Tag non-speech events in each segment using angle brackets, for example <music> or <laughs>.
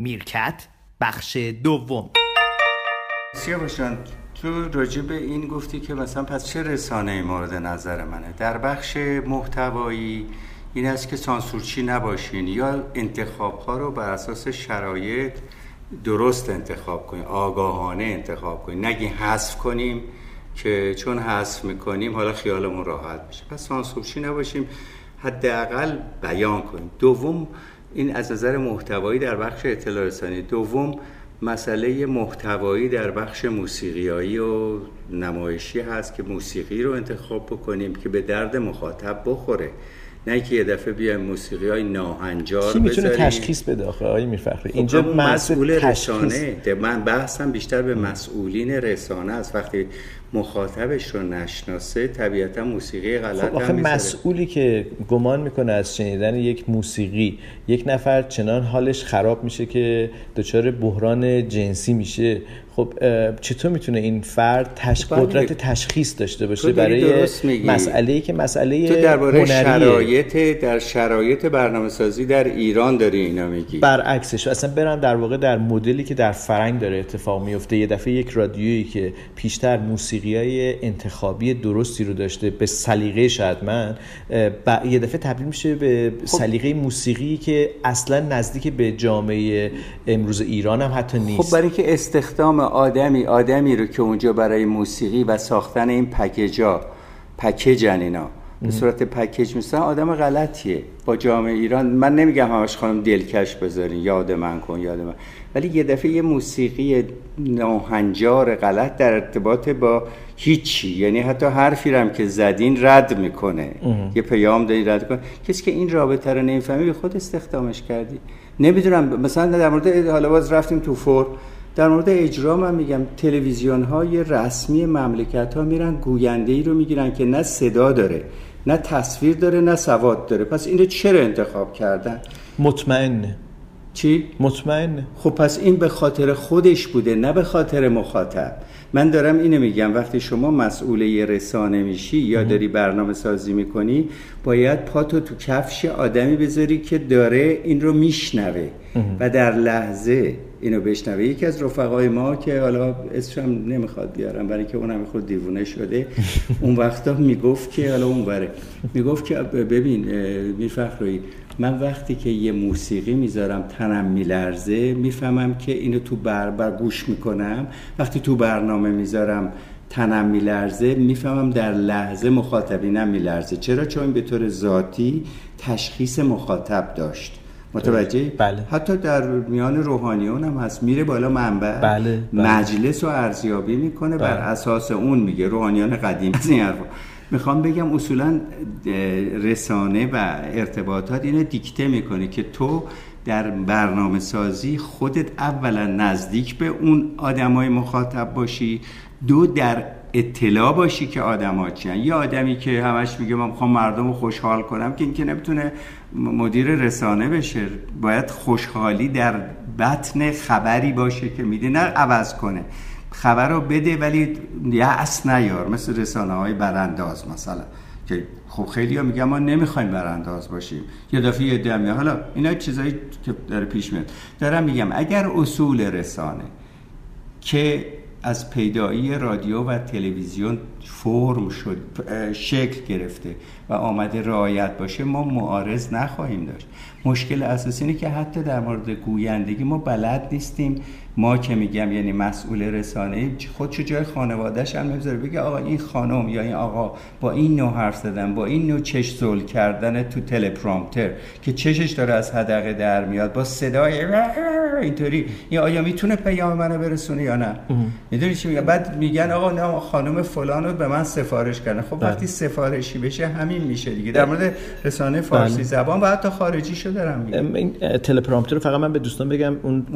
میرکت بخش دوم. سیاوشان تو راجع به این گفتی که مثلا پس چه رسانه مورد نظر منه؟ در بخش محتوایی این است که سانسورچی نباشین یا انتخاب ها رو بر اساس شرایط درست انتخاب کنیم آگاهانه انتخاب کنیم نگی حذف کنیم که چون حذف می‌کنیم حالا خیالمون راحت بشه پس سانسورچی نباشیم حداقل بیان کنیم. دوم این از نظر محتوایی در بخش اطلاع رسانی. دوم مسئله محتوایی در بخش موسیقیایی و نمایشی هست که موسیقی رو انتخاب بکنیم که به درد مخاطب بخوره. نه که یه دفعه بیایم موسیقی های ناهنجار کی می‌تونه تشخیص بده آخه؟ آقای میرفخری اینجا خب مسئول رسانه من بحثم بیشتر به مسئولین رسانه است. وقتی مخاطبش رو نشناسه طبیعتا موسیقی غلط خب آخه مسئولی که گمان می‌کنه از شنیدن یک موسیقی یک نفر چنان حالش خراب میشه که دچار بحران جنسی میشه. خب چطور می‌تونه این فرد تش... خب قدرت تشخیص داشته باشه برای مسئله ای که مسئله تو درباره شرایط در شرایط برنامه سازی در ایران داری اینا میگی. برعکسش اصلا برم در واقع در مدلی که در فرنگ داره اتفاق میفته یه دفعه یک رادیویی که پیشتر موسیقی های انتخابی درستی رو داشته به سلیقه شاید من ب... یه دفعه تبدیل میشه به خب. سلیقه موسیقی که اصلا نزدیک به جامعه امروز ایران هم حتی نیست. خب برای که استخدام آدمی آدمی رو که اونجا برای موسیقی و ساختن این پکیجا پکیجن اینا به صورت پکیج میسن آدم غلطیه. با جامعه ایران من نمیگم همش خانم دلکش بذارین یاد من کن یاد من. ولی یه دفعه یه موسیقی ناهنجار غلط در ارتباط با هیچی. یعنی حتی حرفی هم که زدین رد می‌کنه. یه پیام داری رد کنه کسی که این رابطه رو نمی‌فهمی به خود استخدامش کردی. نمی‌دونم مثلا در مورد حالا باز رفتیم تو فور. در مورد اجرا من میگم تلویزیون های رسمی مملکت ها میرن گوینده ای رو می‌گیرن که نه صدا داره نه تصویر داره نه سواد داره. پس اینو چرا انتخاب کردن؟ مطمئن چی؟ مطمئن. خب پس این به خاطر خودش بوده نه به خاطر مخاطب. من دارم اینو میگم وقتی شما مسئول یه رسانه میشی یا داری برنامه سازی می‌کنی باید پاتو تو کفش آدمی بذاری که داره این رو میشنوه و در لحظه اینو بشنوه. یکی از رفقای ما که حالا اسمش نمی‌خواد بیارم برای که اونم خود دیوونه شده <laughs> اون وقتا می‌گفت که حالا اون بره می‌گفت که ببین میفخروی من وقتی که یه موسیقی می‌ذارم تنم میلرزه می‌فهمم که اینو تو بر, بر گوش می‌کنم وقتی تو برنامه می‌ذارم تنم میلرزه می‌فهمم در لحظه مخاطبینم میلرزه چرا چون به طور ذاتی تشخیص مخاطب داشت متوجه؟ بله. حتی در میان روحانیون هم هست میره بالا منبع بله. بله. مجلس رو ارزیابی می‌کنه بله. بر اساس اون میگه روحانیان قدیم از این حرفا می‌خوام بگم اصولا رسانه و ارتباطات اینو دیکته می‌کنه که تو در برنامه سازی خودت اولا نزدیک به اون آدمای مخاطب باشی. دو در اطلاع باشی که آدم چیان یه آدمی که همش میگه من می‌خوام مردم رو خوشحال کنم که این که نمی‌تونه مدیر رسانه بشه. باید خوشحالی در بطن خبری باشه که میده نه عوض کنه. خبر رو بده ولی یأس نیار مثل رسانه های برانداز مثلا. که خب خیلی ها میگن ما نمی‌خوایم برانداز باشیم. یه دفعه یه دمیه حالا اینا چیزایی که داره پیش میاد. دارم میگم اگر اصول رسانه که از پیدایی رادیو و تلویزیون فرم شد شکل گرفته و آمده رعایت باشه ما معارض نخواهیم داشت. مشکل اساسی اینه که حتی در مورد گویندگی ما بلد نیستیم. ما که میگم یعنی مسئول رسانه خودشو جای خانوادهش هم نمی‌ذاره. بگه آقا این خانم یا این آقا با این نوع حرف زدن با این نوع چش زل کردن تو تلپرامتر که چشش داره از حدقه در میاد با صدای اینطوری این آیا می‌تونه پیام منو برسونه یا نه؟ می‌دونی چی میگم؟ بعد میگن آقا نه خانم فلان رو به من سفارش کردن. خب وقتی بله. سفارشی بشه همین میشه دیگه. در مورد رسانه فارسی بله. زبان و حتی خارجی شو دارم میگم. این تلپرامتر رو فقط من به دوستان بگم اون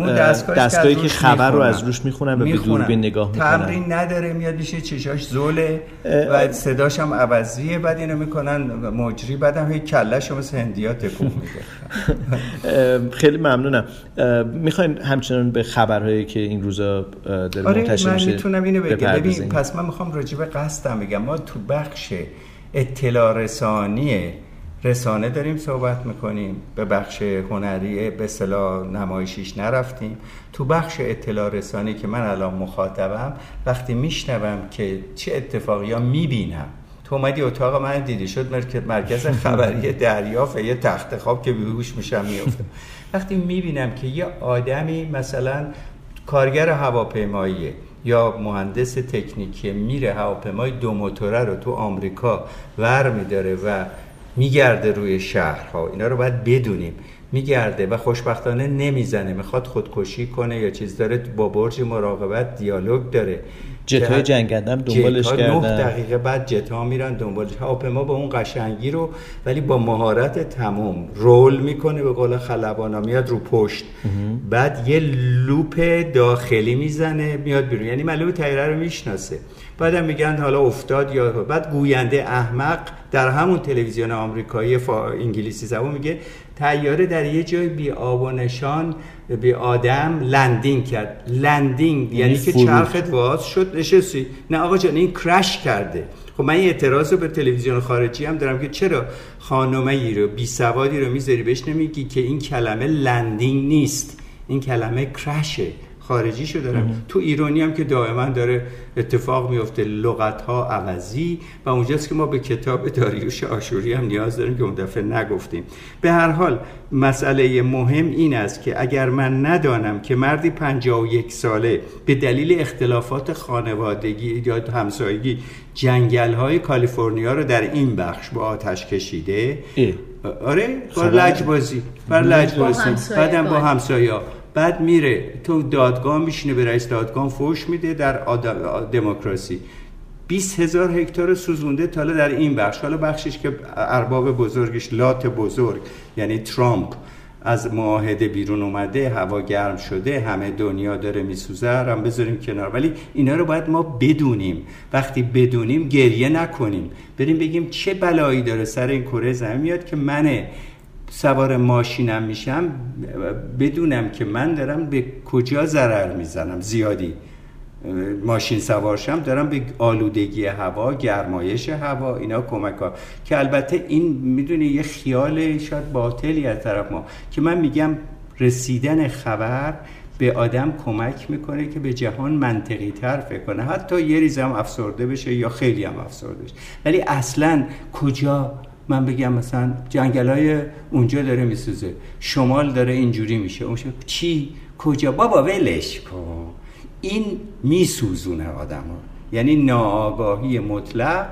دستگاهی که خبر رو از روش می‌خونن و به دوربین نگاه می‌کنن تمرین نداره میاد میشه چشاش زوله و صداش هم عوضیه بعد اینو می‌کنن مجری بعدم هی کلش مثل هندیا تکون میده خیلی ممنونم. می‌خواین همچنان به خبرهایی که این روزا داره آره منتشر من می‌تونم اینو بگم. ببین پس من می‌خوام راجع به قصدم بگم. ما تو بخش اطلاع رسانی رسانه داریم صحبت می‌کنیم. به بخش هنری به صلاح نمایشیش نرفتیم. تو بخش اطلاع رسانی که من الان مخاطبم وقتی میشنوم که چه اتفاقی ها می‌بینم تو اومدی اتاق من دیدی شد مرکز خبری دریافت یه تخت خواب که بیهوش میشم میفتم وقتی می‌بینم که یه آدمی مثلا کارگر هواپیماییه یا مهندس تکنیکی میره هواپیمای دو موتوره رو تو آمریکا ور میداره و میگرده روی شهرها. اینا رو باید بدونیم. میگرده و خوشبختانه نمی‌زنه. می‌خواد خودکشی کنه یا چیز داره با برج مراقبت دیالوگ داره. جت های جنگنده هم دنبالش کردن. 9 دقیقه بعد جت ها میرن دنبالش هواپیما با اون قشنگی رو ولی با مهارت تمام. رول می‌کنه به قول خلبانا میاد رو پشت. بعد یه لوپ داخلی می‌زنه میاد بیرون. یعنی معلومه تیره رو می‌شناسه. بعدم میگن حالا افتاد یا بعد گوینده احمق در همون تلویزیون آمریکایی فا انگلیسی زبان میگه تیاره در یه جای بی آب و نشان بی آدم landing کرد. landing یعنی, یعنی که چرخت واز شد نشستی. نه آقا جان این crash کرده. خب من این اعتراض رو به تلویزیون خارجی هم دارم که چرا خانمه ای رو بی سوادی رو می‌ذاری؟ بهش نمیگی که این کلمه landing نیست. این کلمه crash ه خارجی شو دارم تو ایرانی هم که دائما داره اتفاق میفته لغت ها عوضی و اونجاست که ما به کتاب داریوش آشوری هم نیاز داریم که اون دفعه نگفتیم. به هر حال مسئله مهم این است که اگر من ندانم که مردی 51 ساله به دلیل اختلافات خانوادگی یا همسایگی جنگل های کالیفرنیا رو در این بخش با آتش کشیده آره با لجبازی بر لجبازی. بعدم با همسایه بعد میره تو دادگاه میشینه به رئیس دادگاه فوش میده در دموکراسی. 20 هزار هکتار سوزونده تا در این بخش. حالا بخشش که ارباب بزرگش لات بزرگ یعنی ترامپ از معاهده بیرون اومده هوا گرم شده همه دنیا داره میسوزه هم بذاریم کنار. ولی اینا رو باید ما بدونیم. وقتی بدونیم گریه نکنیم. بریم بگیم چه بلایی داره. سر این کره زمین میاد که منه. سوار ماشینم میشم بدونم که من دارم به کجا ضرر می‌زنم. زیادی ماشین سوارشم دارم به آلودگی هوا گرمایش هوا اینا کمک ها. که البته این می‌دونی یه خیال شاید باطلی از طرف ما که من میگم رسیدن خبر به آدم کمک می‌کنه که به جهان منطقی تر فکر کنه. حتی یه ریز هم افسرده بشه یا خیلی هم افسرده بشه. ولی اصلا کجا من بگم مثلا جنگل های اونجا داره میسوزه. شمال داره اینجوری میشه. اون چی؟ کجا؟ بابا ولش کن. این میسوزونه آدم ها. یعنی ناآگاهی مطلق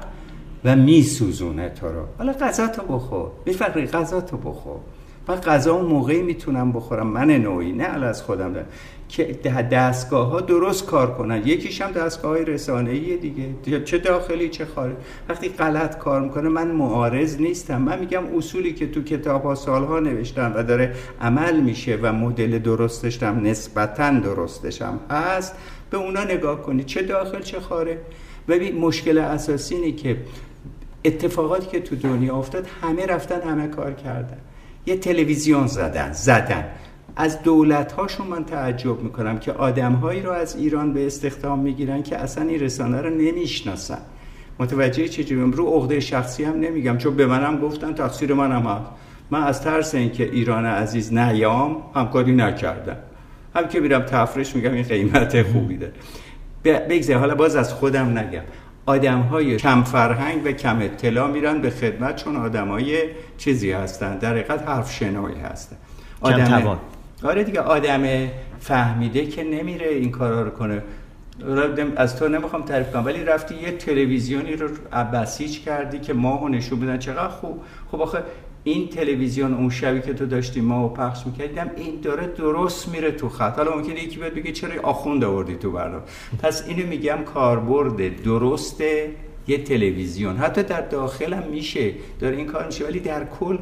و میسوزونه تو رو. حالا غذا تو بخور. میفرقی غذا تو بخور. من غذا اون موقعی می‌تونم بخورم من نوعی نه از خودم دارم. که دستگاه ها درست کار کنن. یکیش هم دستگاه های رسانه دیگه چه داخلی چه خارج وقتی غلط کار می‌کنه من معارض نیستم. من میگم اصولی که تو کتاب ها سالها نوشتم و داره عمل میشه و مدل درستش هم نسبتا درستش هم هست به اونا نگاه کنید چه داخل چه خارج. ببین مشکل اساسی اینه که اتفاقاتی که تو دنیا افتاد همه رفتن همه کار کردن. یه تلویزیون زدن زدن. از دولت هاشون من تعجب می‌کنم که آدم هایی رو از ایران به استخدام می‌گیرن که اصلا این رسانه رو نمی‌شناسن. متوجه چجوری؟ رو عقده شخصی هم نمیگم چون به منم گفتن تقصیر منم هست. من از ترس اینکه ایران عزیز نیام همکاری نکردم. هم که میرم تفریش میگم این قیمت خوبی داره. بگذار حالا باز از خودم نگم. آدم های کم فرهنگ و کم اطلاع میرن به خدمت چون آدم های چیزی هستن. در حقیقت حرف شنوی هستن آدم آره دیگه آدم فهمیده که نمیره این کارا رو کنه. از تو نمی‌خوام تعریف کنم ولی رفتی یه تلویزیونی رو بسیج کردی که ماهو نشون بدن چقدر خوب. خب آخه این تلویزیون اون شبی که تو داشتی ماهو پخش می‌کردیم این داره درست میره تو خط. حالا ممکنه یکی بیاد بگه چرا آخوند آوردی تو برنامه؟ پس اینو میگم کاربرد درست یه تلویزیون. حتی در داخل میشه داره این کار میشه. ولی در کل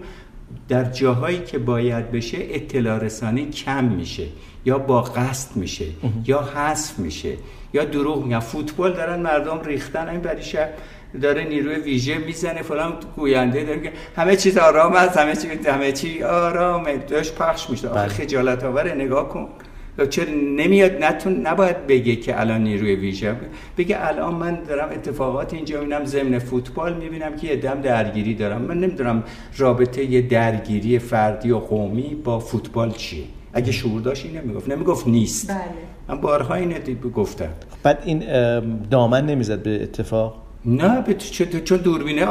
در جاهایی که باید بشه اطلاع رسانی کم میشه. یا با قصد میشه. یا حذف میشه. یا دروغ میگن. فوتبال دارن مردم ریختن. این بری داره نیروی ویژه می‌زنه فلان گوینده داره که همه چیز آرام است همه چی همه چی آرامه داشت پخش میشه بله. خجالت آور نگاه کن. چرا نمیاد نتون نباید بگه که الان نیروی ویژه بگه الان من دارم اتفاقات اینجا می‌بینم ضمن فوتبال می‌بینم که یه دم درگیری دارم. من نمی‌دونم رابطه یه درگیری فردی و قومی با فوتبال چیه. اگه شعور داشت این نمی‌گفت نمی‌گفت نیست. بله. من بارها این گفتم. بعد این دامن نمی‌زد به اتفاق؟ نه به چون دوربینه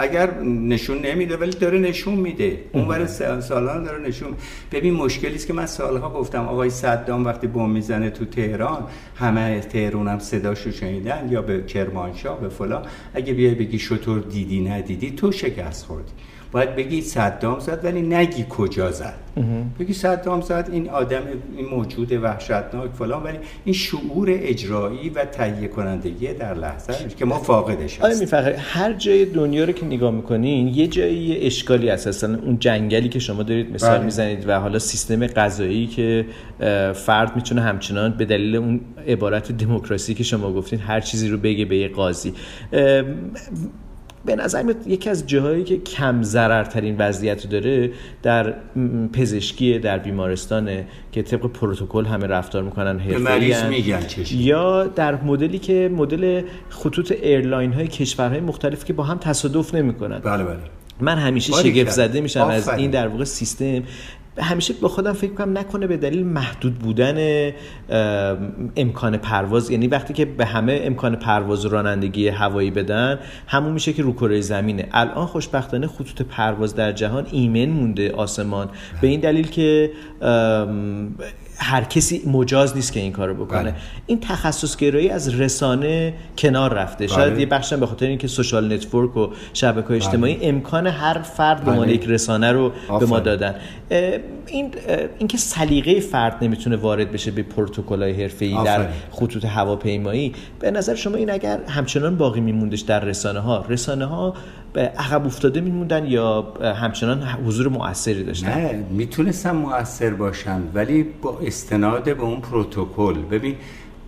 اگر نشون نمیده ولی داره نشون میده. اون برای سالان داره نشون ببین مشکلی است که من سالها گفتم آقای صدام وقتی بم می‌زنه تو تهران همه تهران هم صداشو شنیدن یا به کرمانشاه به فلان. اگه بیای بگی شطور دیدی ندیدی تو شکست خوردی. باید بگی صدام زد ولی نگی کجا زد. بگی صدام زد این آدم این موجود وحشتناک فلان ولی این شعور اجرایی و تهیه کنندگی در لحظه که ما فاقدش هستیم. آره هر جای دنیا رو که نگاه می‌کنین یه جایی اشکالی هست. اون جنگلی که شما دارید مثال بله. می‌زنید و حالا سیستم غذایی که فرد می‌تونه همچنان به دلیل اون عبارت دموکراسی که شما گفتین هر چیزی رو بگه به یه قاضی. به نظر میاد یکی از جاهایی که کم ضررترین وضعیت رو داره در پزشکی در بیمارستانه که طبق پروتکل همه رفتار می‌کنن یا در مدلی که مدل خطوط airline های کشورهای مختلف که با هم تصادف نمی‌کنن. بله بله. من همیشه شگفت زده میشم از این در واقع سیستم همیشه با خودم فکر کنم نکنه به دلیل محدود بودن امکان پرواز یعنی وقتی که به همه امکان پرواز و رانندگی هوایی بدن همون میشه که رو کره زمینه. الان خوشبختانه خطوط پرواز در جهان ایمن مونده آسمان. به این دلیل که هر کسی مجاز نیست که این کارو بکنه بله. این تخصص گرایی از رسانه کنار رفته شاید بله. یه بخشم به خاطر اینکه social network و شبکه های اجتماعی بله. امکان هر فرد به عنوان بله. یک رسانه رو به ما دادن این اینکه سلیقه فرد نمی‌تونه وارد بشه به پروتکل‌های حرفه‌ای در خطوط هواپیمایی به نظر شما این اگر همچنان باقی میموندش در رسانه ها رسانه ها عقب افتاده میموندن یا همچنان حضور مؤثری داشتن؟ نه می‌تونستن مؤثر باشن ولی با استناد به اون پروتکل. ببین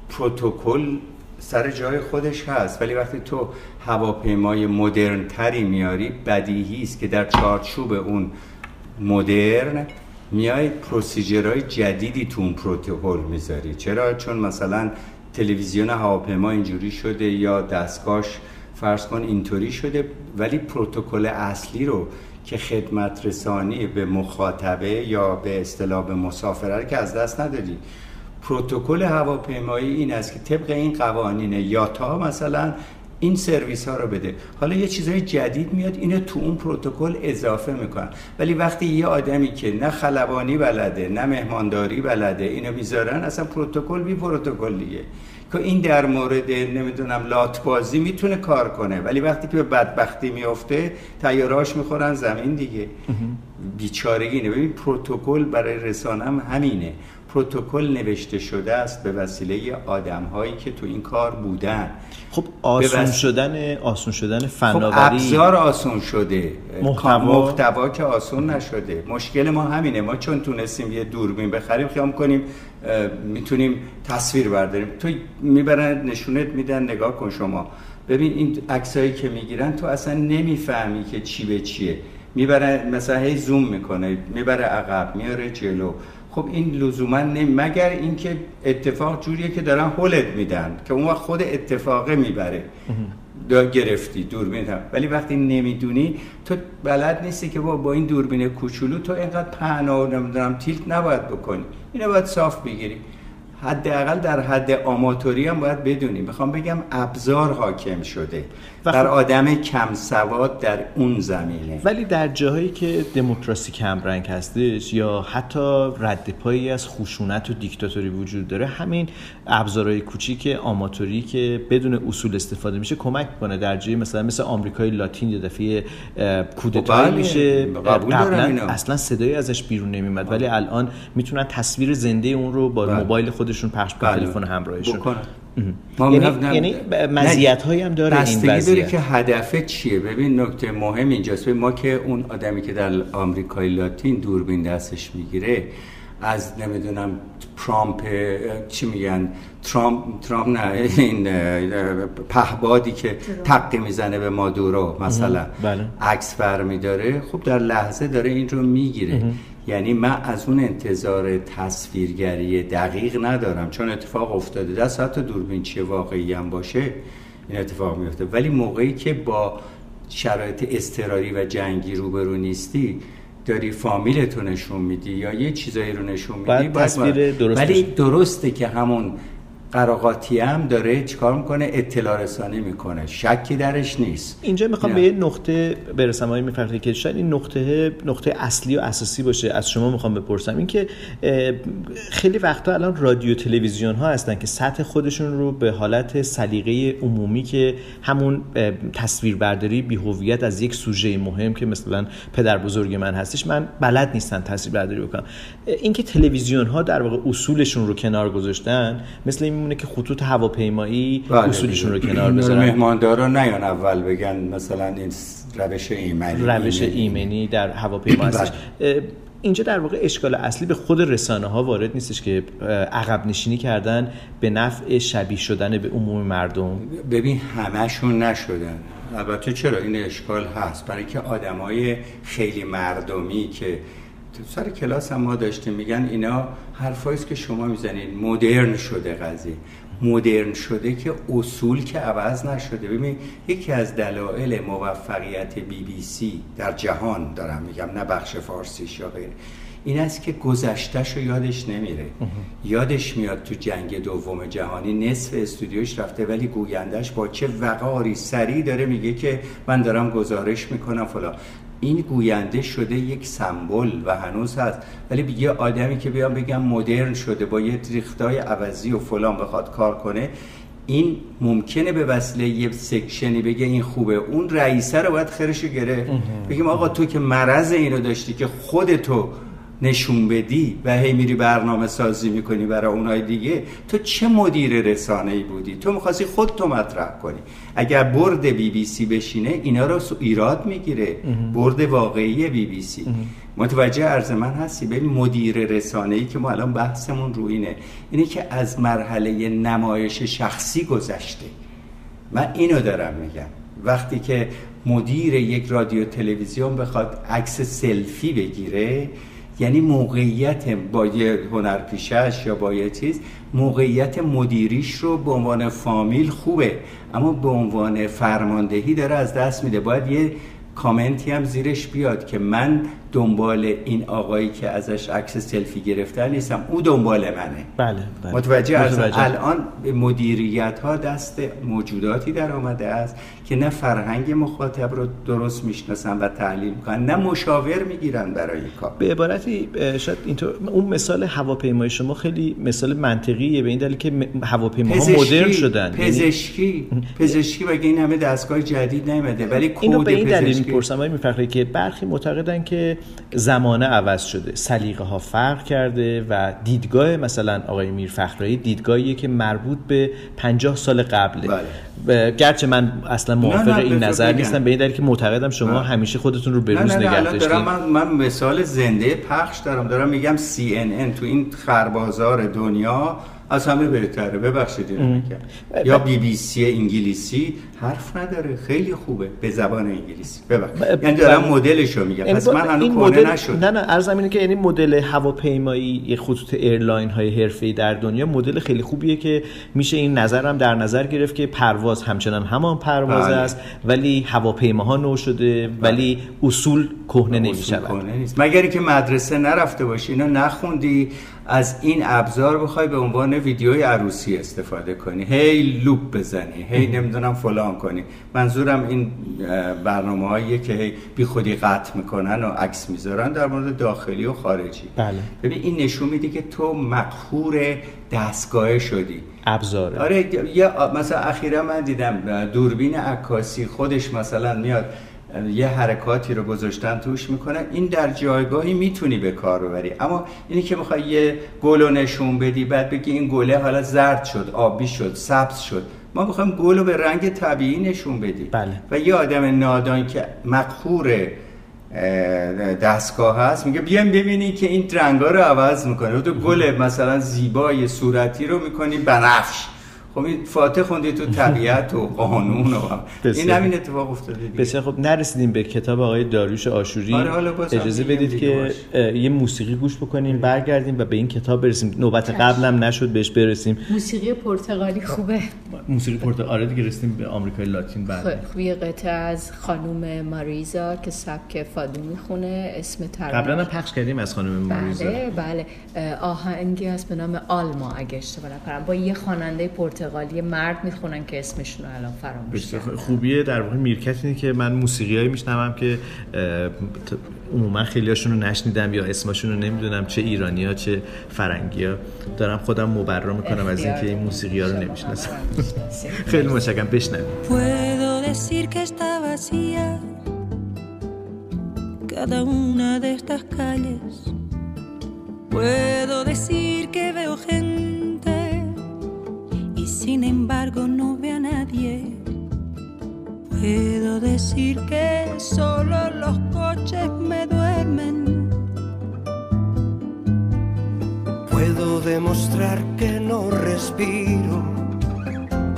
پروتکل سر جای خودش هست ولی وقتی تو هواپیمای مدرن تری میاری بدیهی است که در چارچوب اون مدرن میای پروسیجرهای جدیدی تو اون پروتکل می‌ذاری. چرا؟ چون مثلا تلویزیون هواپیما اینجوری شده یا دستگاهش فرض کن اینطوری شده ولی پروتکل اصلی رو که خدمت رسانی به مخاطبه یا به اصطلاح به مسافره که از دست نداری پروتکل هواپیمایی این است که طبق این قوانین یاتا مثلا این سرویس ها رو بده. حالا یه چیزای جدید میاد اینو تو اون پروتکل اضافه می‌کنن. ولی وقتی یه آدمی که نه خلبانی بلده نه مهمانداری بلده اینو می‌ذارن اصلا پروتکل بی پروتکل دیگه که این در مورد نمی‌دونم لاتبازی می‌تونه کار کنه. ولی وقتی که به بدبختی میفته تیاراش می‌خورن زمین دیگه. بیچارگی نه ببین پروتکل برای رسانه هم همینه. پروتکل نوشته شده است به وسیله آدم هایی که تو این کار بودن. خب آسون شدن آسون شدن فناوری خب ابزار آسون شده. محتوا؟ محتوا که آسون نشده. مشکل ما همینه. ما چون تونستیم یه دوربین بخریم خیام کنیم می‌تونیم تصویر برداریم. تو می‌برن نشونت میدن نگاه کن شما. ببین این عکسایی که می‌گیرن تو اصلا نمی‌فهمی که چی به چیه. می‌بره مثلا هی زوم می‌کنه. می‌بره عقب میاره جلو. خب این لزوما نه مگر اینکه اتفاق جوریه که دارن هولت میدن که اون وقت خود اتفاقه می‌بره. گرفتی دوربین هم. ولی وقتی نمی‌دونی تو بلد نیستی که با, با این دوربین کوچولو تو اینقدر پهنا و نمی‌دونم تیلت نباید بکنی. اینو باید صاف بگیری. حداقل در حد آماتوری هم باید بدونیم. می‌خوام بگم ابزار حاکم شده. در خب- آدم کم سواد در اون زمینه. ولی در جاهایی که دموکراسی کم رنگ هستش یا حتی رد پایی از خشونت و دیکتاتوری وجود داره همین ابزارهای کوچیک آماتوری که بدون اصول استفاده میشه کمک کنه در جایی مثلا مثل آمریکای لاتین یه دفعه کودتایی بله، میشه. قبلا اصلا صدایی ازش بیرون نمیمد ولی الان می‌تونن تصویر زنده اون رو با بله. موبایل خودشون پخش کنن بله. تلفن همراهشون یعنی, یعنی مزیت هایی هم داره این وضعیت. داره که هدف چیه؟ ببین نکته مهم اینجاست. ما که اون آدمی که در آمریکای لاتین دوربین دستش می‌گیره از نمی‌دونم ترامپ چی میگن؟ ترامپ ترامپ نه این پهبادی که تقی می‌زنه به مادورو مثلا. بله. عکس برمی داره خب در لحظه داره این رو می‌گیره. یعنی من از اون انتظار تصویرگری دقیق ندارم. چون اتفاق افتاده دست حتی دوربین چه واقعی هم باشه این اتفاق میفته ولی موقعی که با شرایط استراری و جنگی روبرو نیستی داری فامیلتو نشون میدی یا یه چیزایی رو نشون میدی تصویر درست ولی درسته که همون قراقاتی هم داره چیکار می‌کنه؟ اطلاع رسانی می‌کنه. شکی درش نیست. اینجا می‌خوام به یه نقطه برسم. های میفرقی که شاید این نقطه نقطه اصلی و اساسی باشه. از شما می‌خوام بپرسم. اینکه خیلی وقتا الان رادیو تلویزیون ها هستن که سطح خودشون رو به حالت سلیقه عمومی که همون تصویربرداری بی هویت از یک سوژه مهم که مثلا پدر بزرگ من هستش من بلد نیستن تصویربرداری بکنم. اینکه تلویزیون ها در واقع اصولشون رو کنار گذاشتن مثل این میمونه که خطوط هواپیمایی بله اصولشون رو کنار بذارن. مهماندارا نیان اول بگن مثلا این روش ایمنی روش ایمنی. در هواپیما هستش. بله. اینجا در واقع اشکال اصلی به خود رسانه ها وارد نیستش که عقب نشینی کردن به نفع شبیه شدن به عموم مردم. ببین همشون نشدن. البته چرا؟ این اشکال هست. برای که آدمای خیلی مردمی که سر کلاس هم ما داشتیم میگن اینا حرفایی که شما می‌زنید. مدرن شده قضیه. مدرن شده که اصول که عوض نشده. ببین یکی از دلایل موفقیت بی بی سی در جهان دارم میگم نه بخش فارسیش یا غیره این است که گذشتهش رو یادش نمیره. یادش میاد تو جنگ دوم جهانی نصف استودیوش رفته ولی گویندش با چه وقاری سریع داره میگه که من دارم گزارش می‌کنم فلان. این گوینده شده یک سمبل و هنوز هست. ولی یه آدمی که بیان بگم مدرن شده با یه ریختای عوضی و فلان بخواد کار کنه این ممکنه به وسیله یه سکشنی بگه این خوبه. اون رئیسه رو باید خرشو گرفت. بگیم آقا تو که مرض اینو داشتی که خودتو نشون بدی و هی میری برنامه سازی می‌کنی برای اونای دیگه تو چه مدیر رسانه ای بودی؟ تو می‌خواستی خود تو مطرح کنی. اگر برد بی بی سی بشینه اینا رو ایراد می‌گیره. برد واقعی بی بی سی. متوجه عرض من هستی؟ ببین مدیر رسانه ای که ما الان بحثمون رو اینه. اینه که از مرحله نمایش شخصی گذشته. من اینو دارم میگم. وقتی که مدیر یک رادیو تلویزیون بخواد عکس سلفی بگیره یعنی موقعیت با یه هنرپیشش یا با یه چیز موقعیت مدیریش رو به عنوان فامیل خوبه. اما به عنوان فرماندهی داره از دست میده. باید یه کامنتی هم زیرش بیاد که من دنبال این آقایی که ازش عکس سلفی گرفتن نیستم. او دنبال منه. بله, بله. متوجه, از الان مدیریت ها دست موجوداتی در آمده است که نه فرهنگ مخاطب رو درست می‌شناسن و تحلیل می‌کنن نه مشاور می‌گیرن برای کار. به عبارتی شاید اینطور اون مثال هواپیمای شما خیلی مثال منطقیه به این دلیل که هواپیماها مدرن شدن. یعنی پزشکی. پزشکی بگه این همه دستگاه جدید نیومده؟ ولی اینو به این دلیل می‌پرسم که برخی معتقدن که زمانه عوض شده. سلیقه ها فرق کرده و دیدگاه مثلا آقای میر فخرایی دیدگاهیه که مربوط به 50 سال قبله. بله. گرچه من اصلا موافق این نظر نیستم به این دلیل که معتقدم شما همیشه خودتون رو به روز نگه داشتین من, من مثال زنده پخش دارم. دارم میگم CNN تو این خربازار دنیا از همه بهتره. ببخشید اینو یا بی بی سی انگلیسی حرف نداره. خیلی خوبه. به زبان انگلیسی. ببخشید. یعنی دارم مدلش رو میگم. پس من هنوز مدل نشد نه نه عرض اینه که یعنی مدل هواپیمایی خطوط airline های حرفه‌ای در دنیا مدل خیلی خوبیه که میشه این نظرم در نظر گرفت که پرواز همچنان همان پرواز بله. است ولی هواپیماها نو شده ولی بله. اصول کهنه نمی‌شود مگر اینکه مدرسه نرفته باشی اینا نخوندی از این ابزار بخوای به عنوان ویدیوی عروسی استفاده کنی. هی loop بزنی. هی نمی‌دونم فلان کنی. منظورم این برنامه هاییه که هی بی خودی قطع می‌کنن و عکس می‌ذارن در مورد داخلی و خارجی. بله. ببین این نشون میده که تو مقهور دستگاه شدی. ابزاره. آره یا مثلا اخیرا من دیدم دوربین عکاسی خودش مثلا میاد یه حرکاتی رو گذاشتن توش می‌کنه. این در جایگاهی می‌تونی به کار ببری. اما اینی که می‌خوای یه گل رو نشون بدی بعد بگی این گله حالا زرد شد آبی شد سبز شد. ما می‌خوایم گل رو به رنگ طبیعی نشون بدی بله. و یه آدم نادان که مقهور دستگاه هست میگه بیایم ببینی که این رنگا رو عوض می‌کنه. تو گل مثلا زیبای صورتی رو می‌کنی بنفش. خب این فاتح خوندی تو طبیعت و قانون و این همین اتفاق افتاده دیگه. بسیار خب نرسیدیم به کتاب آقای داریوش آشوری. آره اجازه بدید که یه موسیقی گوش بکنیم برگردیم و به این کتاب برسیم. نوبت قبلم نشد بهش برسیم. موسیقی پرتغالی خوبه. موسیقی پرتغالی آره دیگه رسیدیم به آمریکای لاتین بعد. خب یه قطعه از خانم ماریزا که سبک فادو می‌خونه اسم ترانه قبلا پخش کردیم از خانم ماریزا. بله. بله آهنگی هست به نام آلما اگه اشتباه نکنم. با یه خواننده پرتغالی مرد می‌خونن که اسمشون رو الان فراموش کردم خوبیه. در واقع میرکت اینه که من موسیقیایی میشنوم که عموما خیلیاشون رو نشنیدم یا اسمشون رو نمی‌دونم چه ایرانی ها چه فرنگی ها دارم خودم مبرا می‌کنم از اینکه این موسیقی ها رو نمی‌شناسم. خیلی متشکرم. بشنویم Puedo decir que está vacía cada una de estas calles. Puedo decir que veo gente sin embargo no veo a nadie. Puedo decir que solo los coches me duermen. Puedo demostrar que no respiro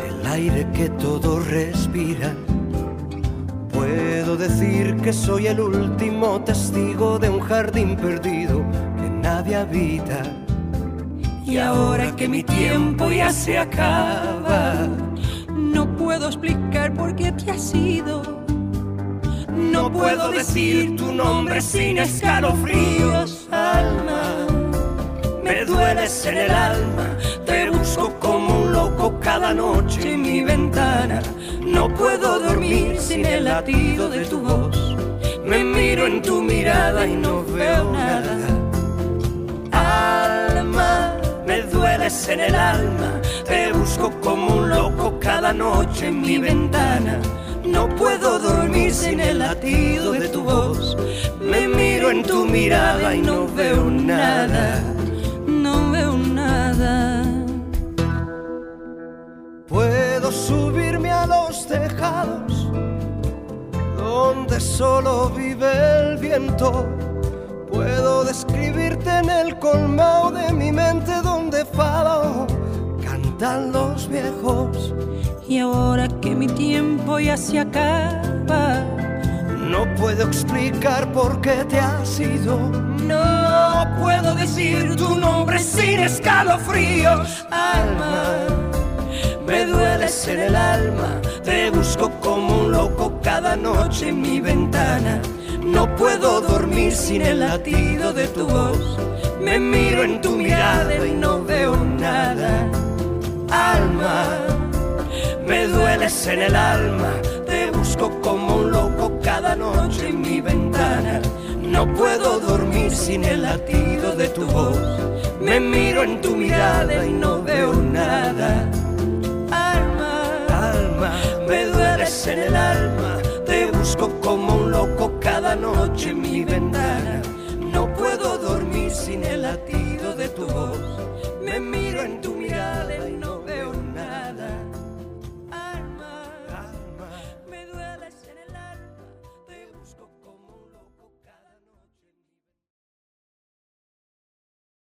el aire que todos respiran. Puedo decir que soy el último testigo de un jardín perdido que nadie habita. Y ahora que mi tiempo ya se acaba, no puedo explicar por qué te has ido. No puedo decir tu nombre sin escalofríos, alma. Me dueles en el alma, te busco como un loco cada noche en mi ventana. No puedo dormir sin el latido de tu voz. Me miro en tu mirada y no veo nada. Alma, dueles en el alma, te busco como un loco cada noche en mi ventana. No puedo dormir sin el latido de tu voz. Me miro en tu mirada y no veo nada. No veo nada. Puedo subirme a los tejados donde solo vive el viento. Puedo en el colmado de mi mente donde fado cantan los viejos. Y ahora que mi tiempo ya se acaba, no puedo explicar por qué te has ido. No puedo decir tu nombre sin escalofríos, alma. Me dueles en el alma, te busco como un loco cada noche en mi ventana. No puedo dormir sin el latido de tu voz. Me miro en tu mirada y no veo nada. Alma, me dueles en el alma, te busco como un loco cada noche en mi ventana. No puedo dormir sin el latido de tu voz. Me miro en tu mirada y no veo nada. Alma, alma, me dueles en el alma, como un loco cada noche en mi ventana. No puedo dormir sin el latido de tu voz. Me miro en tu mirada